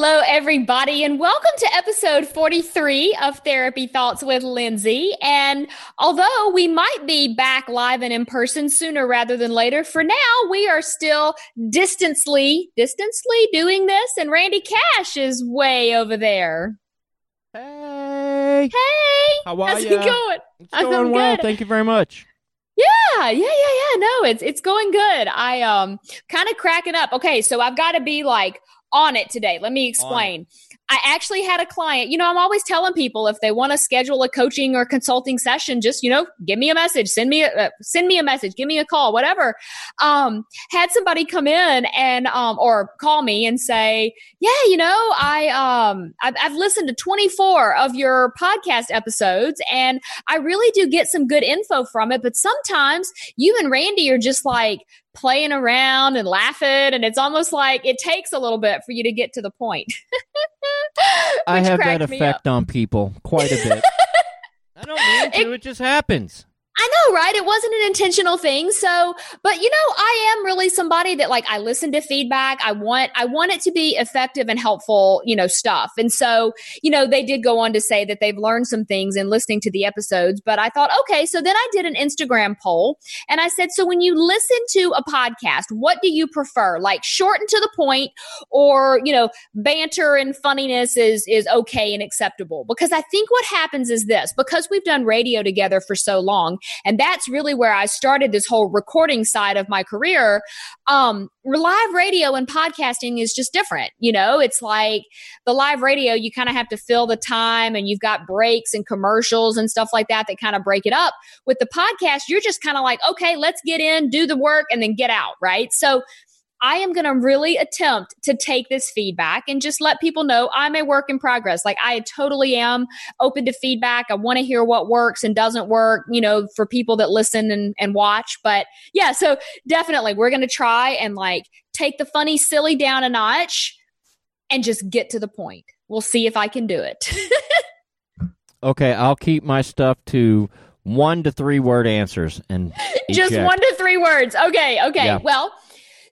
Hello, everybody, and welcome to episode 43 of Therapy Thoughts with Lindsay. And although we might be back live and in person sooner rather than later, for now, we are still distantly, distantly doing this. And Randy Cash is way over there. Hey. Hey. How are How's ya? it going? It's I'm going well. good. Thank you very much. Yeah, yeah, yeah, yeah. No, it's it's going good. I um kind of cracking up. Okay, so I've got to be like on it today. Let me explain. I actually had a client. You know, I'm always telling people if they want to schedule a coaching or consulting session, just you know, give me a message, send me a uh, send me a message, give me a call, whatever. Um, had somebody come in and um or call me and say, yeah, you know, I um I've, I've listened to 24 of your podcast episodes and I really do get some good info from it, but sometimes you and Randy are just like playing around and laughing and it's almost like it takes a little bit for you to get to the point. I have that effect on people quite a bit. I don't mean to. It, just happens. I know, right? It wasn't an intentional thing. So, but you know, I am really somebody that like I listen to feedback. I want I want it to be effective and helpful, you know, stuff. And so, you know, they did go on to say that they've learned some things in listening to the episodes, but I thought, okay, so then I did an Instagram poll and I said, so when you listen to a podcast, what do you prefer? Like short and to the point or, you know, banter and funniness is is okay and acceptable? Because I think what happens is this, because we've done radio together for so long, and that's really where I started this whole recording side of my career. Um, live radio and podcasting is just different. You know, it's like the live radio, you kind of have to fill the time and you've got breaks and commercials and stuff like that that kind of break it up. With the podcast, you're just kind of like, okay, let's get in, do the work, and then get out, right? So I am going to really attempt to take this feedback and just let people know I'm a work in progress. Like I totally am open to feedback. I want to hear what works and doesn't work, you know, for people that listen and, and watch. But yeah, so definitely we're going to try and like take the funny, silly down a notch and just get to the point. We'll see if I can do it. Okay, I'll keep my stuff to one to three word answers and just eject. one to three words. Okay. Okay. Yeah. Well,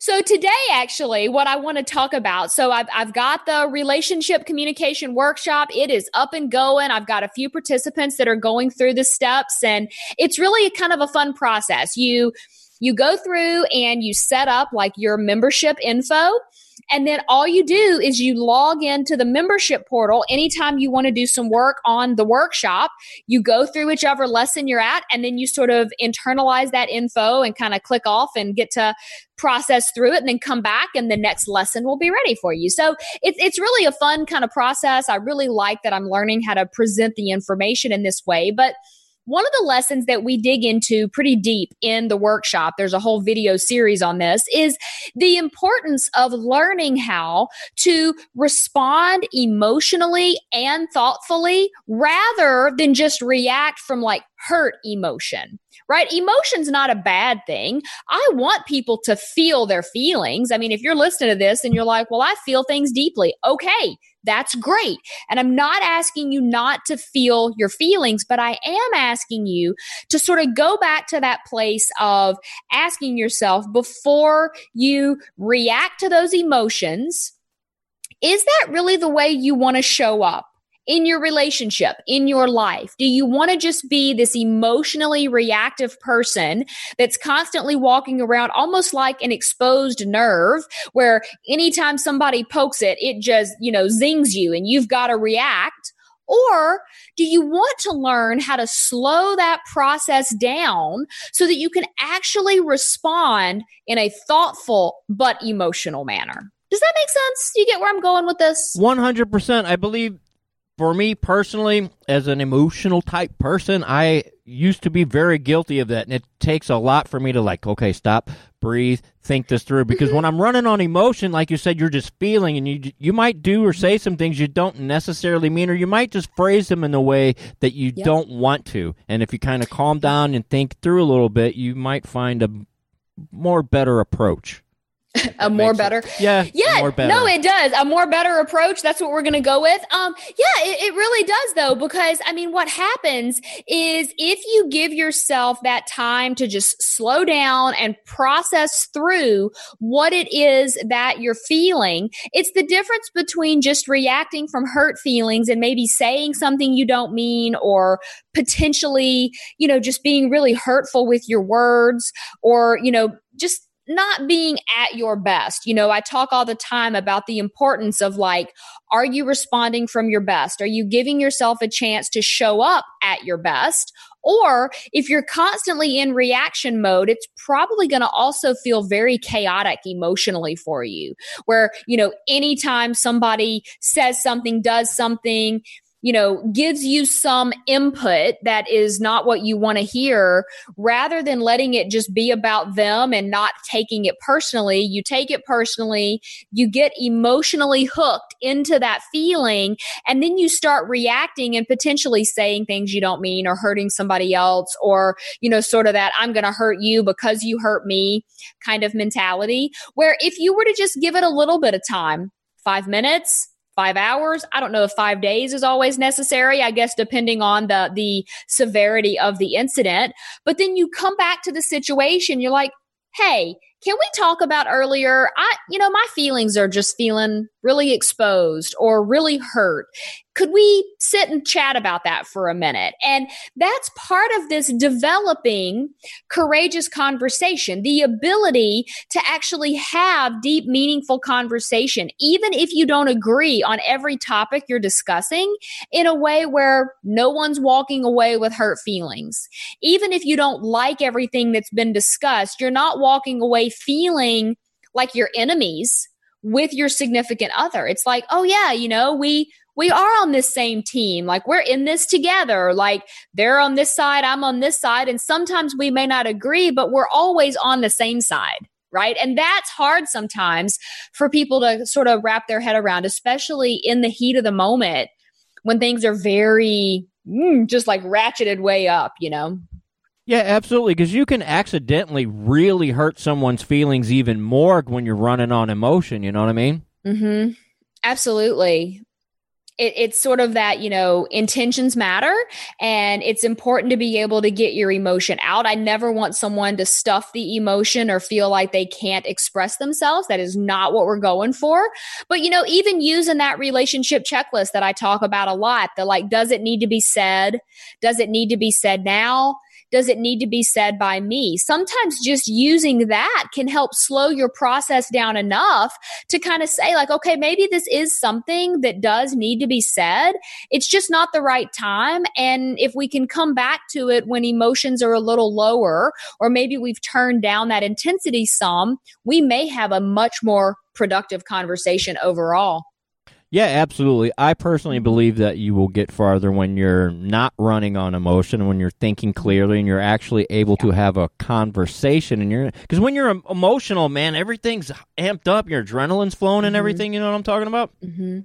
so today, actually, what I want to talk about. So I've I've got the relationship communication workshop. It is up and going. I've got a few participants that are going through the steps, and it's really kind of a fun process. You you go through and you set up like your membership info. And then all you do is you log into the membership portal anytime you want to do some work on the workshop. You go through whichever lesson you're at, and then you sort of internalize that info and kind of click off and get to process through it and then come back and the next lesson will be ready for you. So it's it's really a fun kind of process. I really like that I'm learning how to present the information in this way. But one of the lessons that we dig into pretty deep in the workshop, there's a whole video series on this, is the importance of learning how to respond emotionally and thoughtfully rather than just react from like hurt emotion right? Emotion's not a bad thing. I want people to feel their feelings. I mean, if you're listening to this and you're like, well, I feel things deeply, okay, that's great. And I'm not asking you not to feel your feelings, but I am asking you to sort of go back to that place of asking yourself before you react to those emotions. Is that really the way you want to show up? In your relationship, in your life? Do you want to just be this emotionally reactive person that's constantly walking around almost like an exposed nerve where anytime somebody pokes it, it just, you know, zings you and you've got to react? Or do you want to learn how to slow that process down so that you can actually respond in a thoughtful but emotional manner? Does that make sense? You get where I'm going with this? 100%. I believe for me personally, as an emotional type person, I used to be very guilty of that. And it takes a lot for me to, like, okay, stop, breathe, think this through. Because when mm-hmm. I'm running on emotion, like you said, you're just feeling and you, you might do or say some things you don't necessarily mean, or you might just phrase them in a way that you Yep. don't want to. And if you kind of calm down and think through a little bit, you might find a more better approach. a more better yeah yeah more better. no it does. A more better approach. That's what we're gonna go with. Um yeah it, it really does though because i mean what happens is if you give yourself that time to just slow down and process through what it is that you're feeling it's the difference between just reacting from hurt feelings and maybe saying something you don't mean or potentially you know just being really hurtful with your words or you know just not being at your best. You know, I talk all the time about the importance of like, are you responding from your best? Are you giving yourself a chance to show up at your best? Or if you're constantly in reaction mode, it's probably going to also feel very chaotic emotionally for you. Where, you know, anytime somebody says something, does something, you know, gives you some input that is not what you want to hear, rather than letting it just be about them and not taking it personally, you take it personally, you get emotionally hooked into that feeling, and then you start reacting and potentially saying things you don't mean or hurting somebody else, or, you know, sort of that I'm going to hurt you because you hurt me kind of mentality. Where if you were to just give it a little bit of time, five minutes, five hours. I don't know if five days is always necessary. I guess depending on the the severity of the incident. But then you come back to the situation. You're like, hey, can we talk about earlier? I, you know, my feelings are just feeling really exposed or really hurt. Could we sit and chat about that for a minute? And that's part of this developing courageous conversation, the ability to actually have deep, meaningful conversation, even if you don't agree on every topic you're discussing in a way where no one's walking away with hurt feelings. Even if you don't like everything that's been discussed, you're not walking away feeling like you're enemies with your significant other. It's like, oh yeah, you know, we we are on this same team. Like we're in this together. Like they're on this side, I'm on this side. And sometimes we may not agree, but we're always on the same side. Right. And that's hard sometimes for people to sort of wrap their head around, especially in the heat of the moment when things are very mm, just like ratcheted way up, you know? Yeah, absolutely. Because you can accidentally really hurt someone's feelings even more when you're running on emotion. You know what I mean? Mm-hmm. Absolutely. It, it's sort of that, you know, intentions matter and it's important to be able to get your emotion out. I never want someone to stuff the emotion or feel like they can't express themselves. That is not what we're going for. But, you know, even using that relationship checklist that I talk about a lot, the like, does it need to be said? Does it need to be said now? Does it need to be said by me? Sometimes just using that can help slow your process down enough to kind of say, like, okay, maybe this is something that does need to be said. It's just not the right time. And if we can come back to it when emotions are a little lower, or maybe we've turned down that intensity some, we may have a much more productive conversation overall. Yeah, absolutely. I personally believe that you will get farther when you're not running on emotion, when you're thinking clearly, and you're actually able yeah. to have a conversation. And you're because when you're emotional, man, everything's amped up. Your adrenaline's flowing mm-hmm. and everything. You know what I'm talking about? Mm-hmm.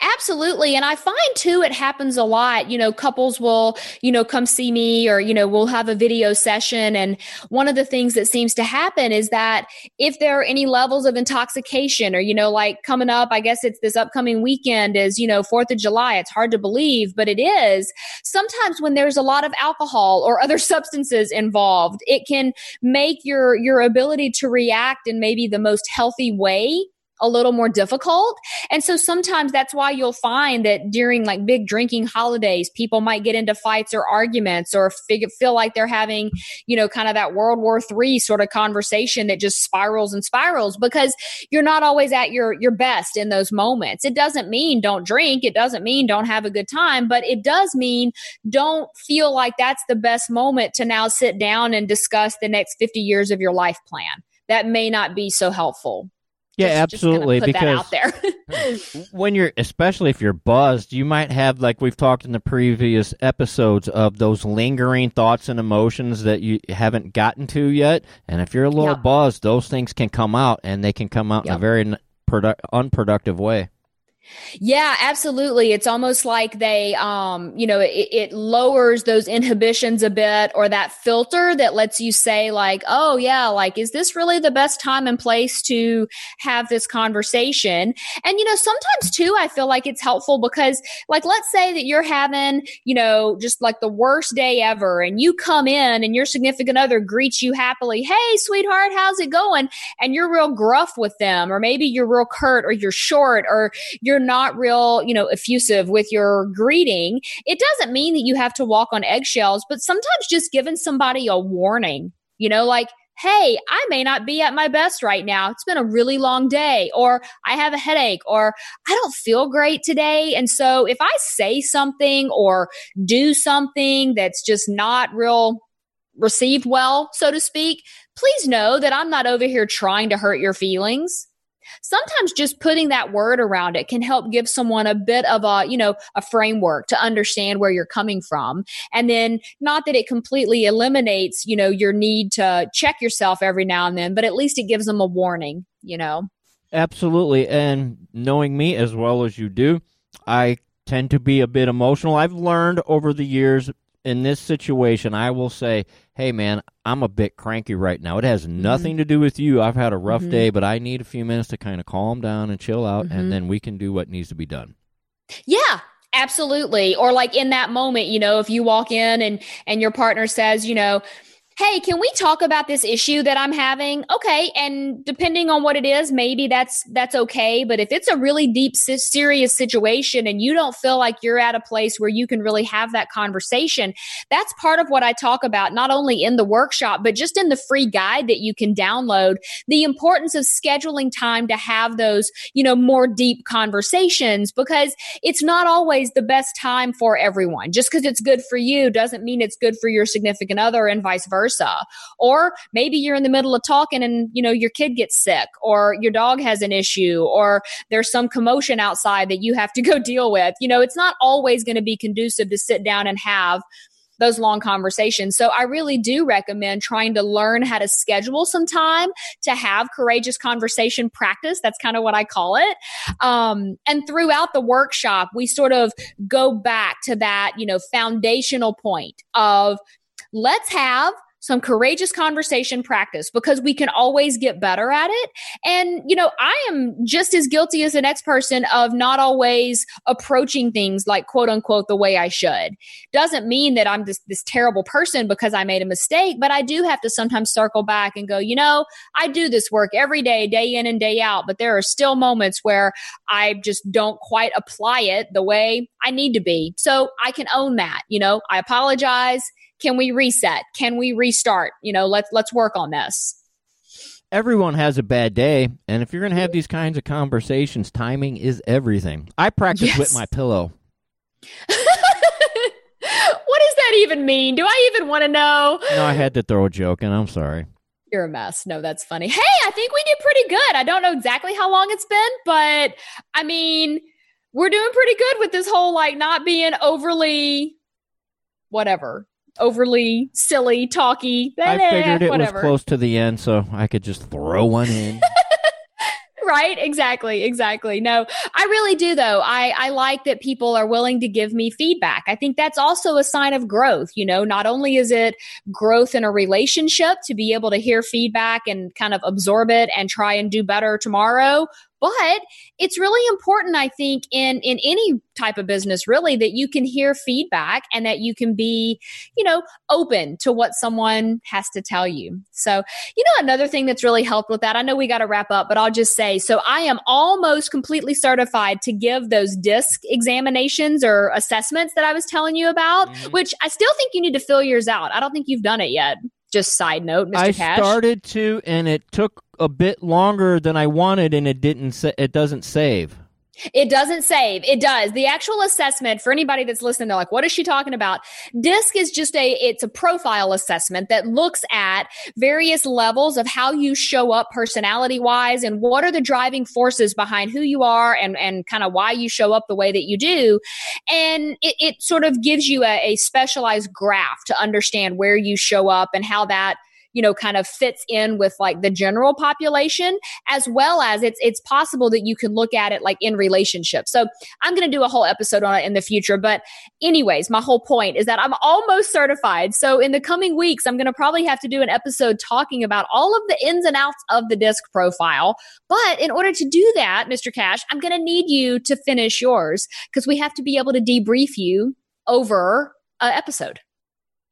Absolutely. And I find too, it happens a lot. You know, couples will, you know, come see me or, you know, we'll have a video session. And one of the things that seems to happen is that if there are any levels of intoxication or, you know, like coming up, I guess it's this upcoming weekend is, you know, 4th of July. It's hard to believe, but it is. Sometimes when there's a lot of alcohol or other substances involved, it can make your, your ability to react in maybe the most healthy way a little more difficult. And so sometimes that's why you'll find that during like big drinking holidays, people might get into fights or arguments or fig- feel like they're having, you know, kind of that World War III sort of conversation that just spirals and spirals because you're not always at your, your best in those moments. It doesn't mean don't drink. It doesn't mean don't have a good time, but it does mean don't feel like that's the best moment to now sit down and discuss the next 50 years of your life plan. That may not be so helpful. Yeah, absolutely. Because when you're, especially if you're buzzed, you might have, like we've talked in the previous episodes, of those lingering thoughts and emotions that you haven't gotten to yet. And if you're a little yep. buzzed, those things can come out, and they can come out yep. in a very unproductive way. Yeah, absolutely. It's almost like they, um, you know, it, it, lowers those inhibitions a bit or that filter that lets you say, like, oh, yeah, like, is this really the best time and place to have this conversation? And, you know, sometimes too, I feel like it's helpful because, like, let's say that you're having, you know, just like the worst day ever and you come in and your significant other greets you happily, hey, sweetheart, how's it going? And you're real gruff with them, or maybe you're real curt or you're short or you're not real, you know, effusive with your greeting, it doesn't mean that you have to walk on eggshells, but sometimes just giving somebody a warning, you know, like, hey, I may not be at my best right now. It's been a really long day, or I have a headache, or I don't feel great today. And so if I say something or do something that's just not real received well, so to speak, please know that I'm not over here trying to hurt your feelings sometimes just putting that word around it can help give someone a bit of a, you know, a framework to understand where you're coming from. And then not that it completely eliminates, you know, your need to check yourself every now and then, but at least it gives them a warning, you know. Absolutely. And knowing me as well as you do, I tend to be a bit emotional. I've learned over the years in this situation, I will say, hey, man, I'm a bit cranky right now. It has mm-hmm. nothing mm-hmm. to do with you. I've had a rough mm-hmm. day, but I need a few minutes to kind of calm down and chill out, mm-hmm. and then we can do what needs to be done. Yeah, absolutely or like in that moment you know if you walk in and and your partner says you know hey, can we talk about this issue that I'm having? Okay. And depending on what it is, maybe that's, that's okay. But if it's a really deep, serious situation and you don't feel like you're at a place where you can really have that conversation, that's part of what I talk about, not only in the workshop, but just in the free guide that you can download, the importance of scheduling time to have those, you know, more deep conversations because it's not always the best time for everyone. Just because it's good for you doesn't mean it's good for your significant other and vice versa versa. Or maybe you're in the middle of talking and, you know, your kid gets sick or your dog has an issue or there's some commotion outside that you have to go deal with. You know, it's not always going to be conducive to sit down and have those long conversations. So I really do recommend trying to learn how to schedule some time to have courageous conversation practice. That's kind of what I call it. Um, and throughout the workshop, we sort of go back to that, you know, foundational point of let's have some courageous conversation practice because we can always get better at it. And, you know, I am just as guilty as the next person of not always approaching things like quote unquote the way I should. Doesn't mean that I'm this, this terrible person because I made a mistake, but I do have to sometimes circle back and go, you know, I do this work every day, day in and day out, but there are still moments where I just don't quite apply it the way I need to be. So I can own that. You know, I apologize can we reset? Can we restart? You know, let's let's work on this. Everyone has a bad day, and if you're going to have these kinds of conversations, timing is everything. I practice yes. with my pillow. what does that even mean? Do I even want to know? No, I had to throw a joke and I'm sorry. You're a mess. No, that's funny. Hey, I think we did pretty good. I don't know exactly how long it's been, but I mean, we're doing pretty good with this whole like not being overly whatever overly silly, talky. I eh, eh, figured it whatever. was close to the end, so I could just throw one in. right exactly exactly no i really do though i i like that people are willing to give me feedback i think that's also a sign of growth you know not only is it growth in a relationship to be able to hear feedback and kind of absorb it and try and do better tomorrow but it's really important, I think, in, in any type of business, really, that you can hear feedback and that you can be, you know, open to what someone has to tell you. So, you know, another thing that's really helped with that, I know we got to wrap up, but I'll just say, so I am almost completely certified to give those disc examinations or assessments that I was telling you about, mm-hmm. which I still think you need to fill yours out. I don't think you've done it yet. Just side note, Mr. I Cash. started to, and it took a bit longer than I wanted, and it didn't. Sa- it doesn't save. It doesn't save. It does. The actual assessment for anybody that's listening, they're like, what is she talking about? DISC is just a, it's a profile assessment that looks at various levels of how you show up personality wise and what are the driving forces behind who you are and, and kind of why you show up the way that you do. And it, it sort of gives you a, a specialized graph to understand where you show up and how that you know, kind of fits in with like the general population, as well as it's it's possible that you can look at it like in relationships. So I'm going to do a whole episode on it in the future. But anyways, my whole point is that I'm almost certified. So in the coming weeks, I'm going to probably have to do an episode talking about all of the ins and outs of the disc profile. But in order to do that, Mr. Cash, I'm going to need you to finish yours because we have to be able to debrief you over an episode.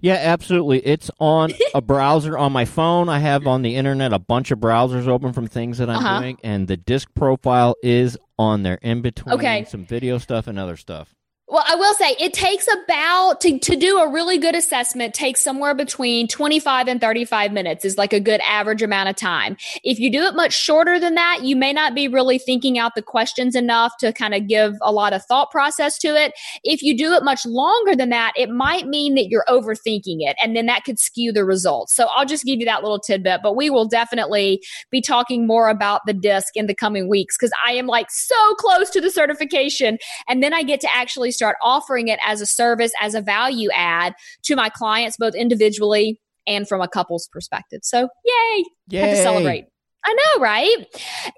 Yeah, absolutely. It's on a browser on my phone. I have on the internet a bunch of browsers open from things that I'm uh-huh. doing, and the disc profile is on there in between okay. some video stuff and other stuff. Well, I will say it takes about to, to do a really good assessment takes somewhere between 25 and 35 minutes is like a good average amount of time. If you do it much shorter than that, you may not be really thinking out the questions enough to kind of give a lot of thought process to it. If you do it much longer than that, it might mean that you're overthinking it and then that could skew the results. So I'll just give you that little tidbit, but we will definitely be talking more about the disc in the coming weeks because I am like so close to the certification and then I get to actually start offering it as a service, as a value add to my clients, both individually and from a couple's perspective. So, yay! yay. Have to celebrate. I know, right?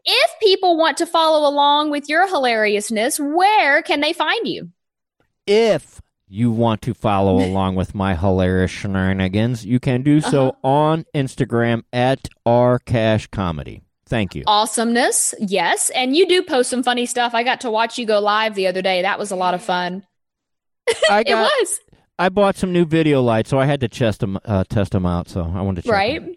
If people want to follow along with your hilariousness, where can they find you? If you want to follow along with my hilarious shenanigans, you can do so uh-huh. on Instagram at rcashcomedy. Thank you. Awesomeness. Yes. And you do post some funny stuff. I got to watch you go live the other day. That was a lot of fun. I got, it was. I bought some new video lights, so I had to test them, uh, test them out. So I wanted to check right. Them.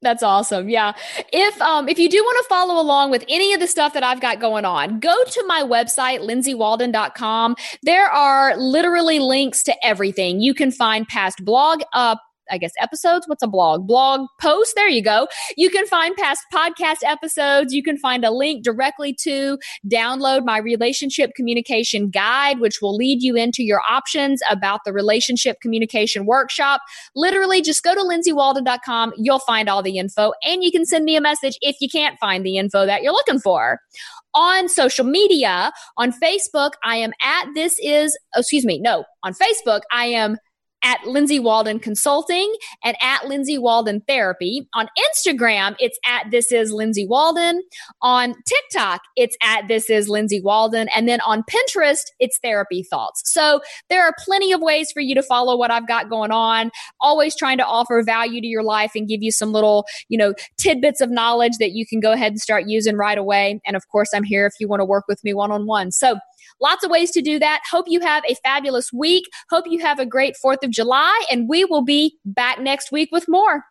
That's awesome. Yeah. If um if you do want to follow along with any of the stuff that I've got going on, go to my website lindsaywalden.com. There are literally links to everything. You can find past blog uh I guess, episodes. What's a blog? Blog post. There you go. You can find past podcast episodes. You can find a link directly to download my relationship communication guide, which will lead you into your options about the relationship communication workshop. Literally, just go to lindsaywalden.com. You'll find all the info and you can send me a message if you can't find the info that you're looking for on social media. On Facebook, I am at this is, oh, excuse me, no, on Facebook, I am at Lindsay Walden Consulting and at Lindsay Walden Therapy. On Instagram, it's at This Is Lindsay Walden. On TikTok, it's at This Is Lindsay Walden. And then on Pinterest, it's Therapy Thoughts. So there are plenty of ways for you to follow what I've got going on. Always trying to offer value to your life and give you some little, you know, tidbits of knowledge that you can go ahead and start using right away. And of course, I'm here if you want to work with me one on one. So Lots of ways to do that. Hope you have a fabulous week. Hope you have a great 4th of July, and we will be back next week with more.